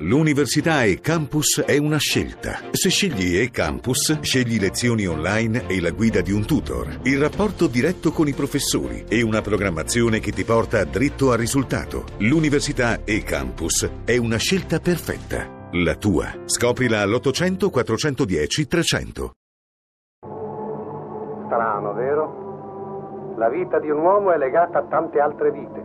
L'università e campus è una scelta. Se scegli e campus, scegli lezioni online e la guida di un tutor, il rapporto diretto con i professori e una programmazione che ti porta dritto al risultato. L'università e campus è una scelta perfetta. La tua. Scoprila all'800 410 300. Strano, vero? La vita di un uomo è legata a tante altre vite.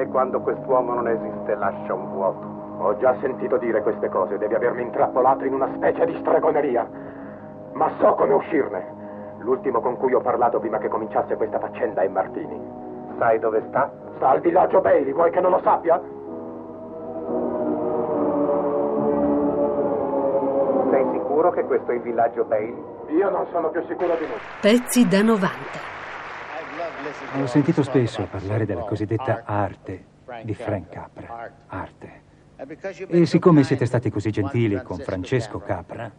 E quando quest'uomo non esiste lascia un vuoto. Ho già sentito dire queste cose, devi avermi intrappolato in una specie di stregoneria. Ma so come uscirne. L'ultimo con cui ho parlato prima che cominciasse questa faccenda è Martini. Sai dove sta? Sta al villaggio Bailey, vuoi che non lo sappia? Sei sicuro che questo è il villaggio Bailey? Io non sono più sicuro di nulla. Pezzi da 90. Ho sentito spesso parlare della cosiddetta arte di Frank Capra. Arte. E siccome siete stati così gentili con Francesco Capra,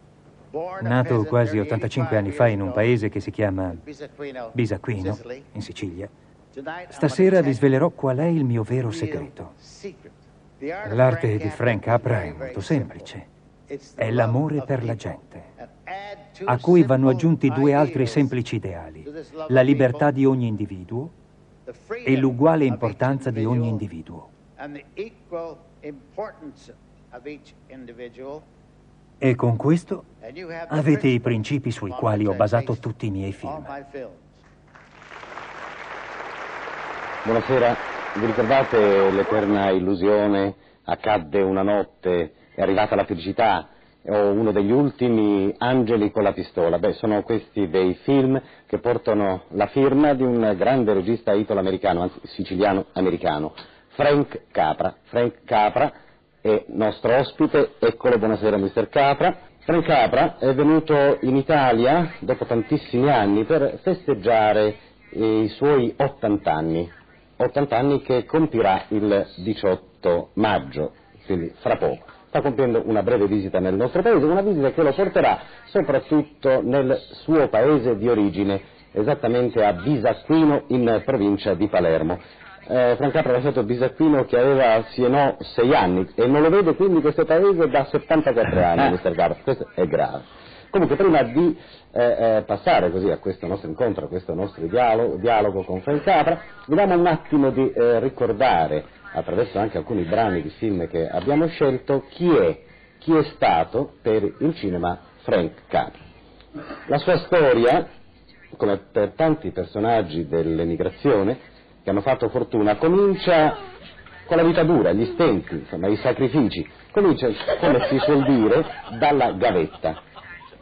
nato quasi 85 anni fa in un paese che si chiama Bisaquino, in Sicilia, stasera vi svelerò qual è il mio vero segreto. L'arte di Frank Capra è molto semplice. È l'amore per la gente, a cui vanno aggiunti due altri semplici ideali, la libertà di ogni individuo e l'uguale importanza di ogni individuo. E con questo avete i principi sui quali ho basato tutti i miei film. Buonasera, vi ricordate l'eterna illusione? Accadde una notte, è arrivata la felicità, o uno degli ultimi angeli con la pistola. Beh, sono questi dei film che portano la firma di un grande regista italo-americano, anzi siciliano-americano, Frank Capra. Frank Capra è nostro ospite, eccolo, buonasera Mr. Capra. Frank Capra è venuto in Italia dopo tantissimi anni per festeggiare i suoi 80 anni, 80 anni che compirà il 18 maggio, quindi fra poco sta compiendo una breve visita nel nostro paese, una visita che lo porterà soprattutto nel suo paese di origine, esattamente a Bisacquino in provincia di Palermo. Eh, Frank Capra ha lasciato Bisacquino che aveva sì e no sei anni e non lo vede quindi questo paese da 74 anni, Mr. Capra, questo è grave. Comunque prima di eh, eh, passare così a questo nostro incontro, a questo nostro dialogo, dialogo con Frank Capra, vediamo un attimo di eh, ricordare attraverso anche alcuni brani di film che abbiamo scelto, chi è, chi è stato per il cinema Frank Capra. La sua storia, come per tanti personaggi dell'emigrazione che hanno fatto fortuna, comincia con la vita dura, gli stenti, insomma, i sacrifici, comincia, come si suol dire, dalla gavetta.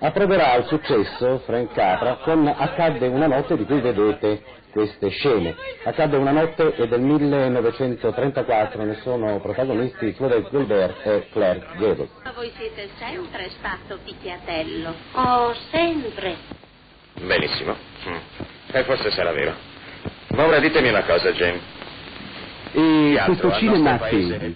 Approverà il successo Frank Capra con Accadde una notte di cui vedete queste scene. Accade una notte e del 1934 ne sono protagonisti Claudette Gilbert e Claire Gable. Ma voi siete sempre stato picchiatello. Oh, sempre. Benissimo. Mm. E forse sarà vero. Ma ora ditemi una cosa, Jane. E questo cinema attende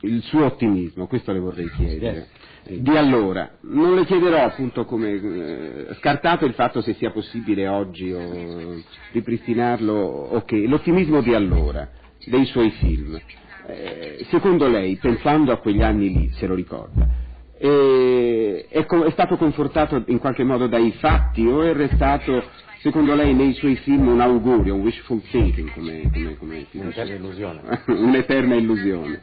il suo ottimismo, questo le vorrei chiedere di allora. Non le chiederò appunto come eh, scartato il fatto se sia possibile oggi o ripristinarlo ok, l'ottimismo di allora, dei suoi film. Eh, secondo lei, pensando a quegli anni lì, se lo ricorda, eh, è, è, stato confortato in qualche modo dai fatti o è restato, secondo lei, nei suoi film un augurio, un wishful thinking, come, come, come un'eterna illusione? un'eterna illusione.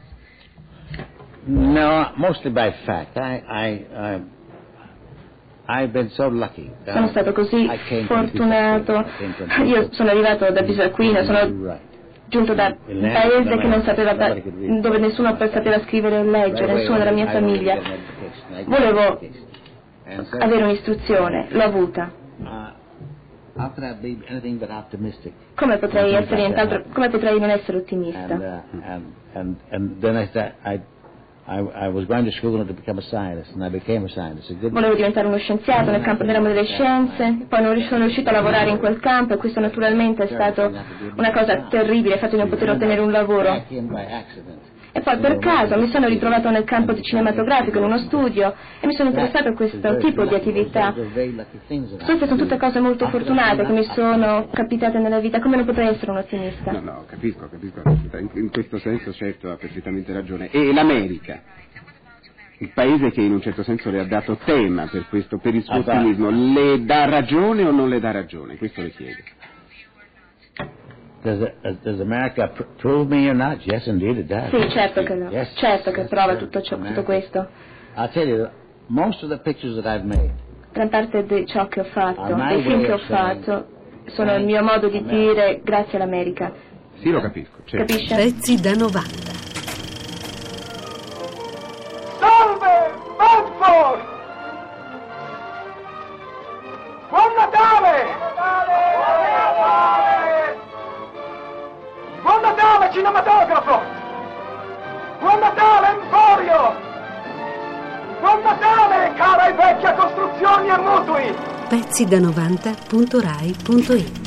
No, mostly by fact. I, I, been so lucky. Sono stato così fortunato. Io sono arrivato da Bisacquina, sono giunto da un paese che non sapeva da, dove nessuno sapeva scrivere e leggere, nessuno della mia famiglia. Volevo avere un'istruzione, l'ho avuta. Come potrei essere nient'altro, come potrei non essere ottimista? Volevo diventare uno scienziato nel campo del ramo delle scienze, poi non sono riuscito a lavorare in quel campo e questo naturalmente è stato una cosa terribile, il fatto di non poter ottenere un lavoro. E poi per caso mi sono ritrovato nel campo cinematografico, in uno studio, e mi sono interessato a questo tipo di attività. Queste sono tutte cose molto fortunate che mi sono capitate nella vita, come non potrei essere un ottimista? No, no, capisco, capisco, in questo senso certo ha perfettamente ragione. E l'America? il paese che in un certo senso le ha dato tema per, questo, per il suo ottimismo, le dà ragione o non le dà ragione? Questo le chiedo. Does, uh, does America pr- prove me or not? Yes, indeed it does. Sì, certo che no. Yes, certo che yes, prova yes, tutto, ciò, America. tutto questo. I'll tell you, most of the pictures that I've made, Gran parte di ciò che ho fatto, dei film che ho fatto, sono il mio modo di dire grazie all'America. Sì, lo capisco. certo. Capisce? Pezzi da 90. Cinematografo! Buon Natale, Emporio! Buon Natale, cara e vecchia costruzioni e mutui! Pezzi da 90.rai.it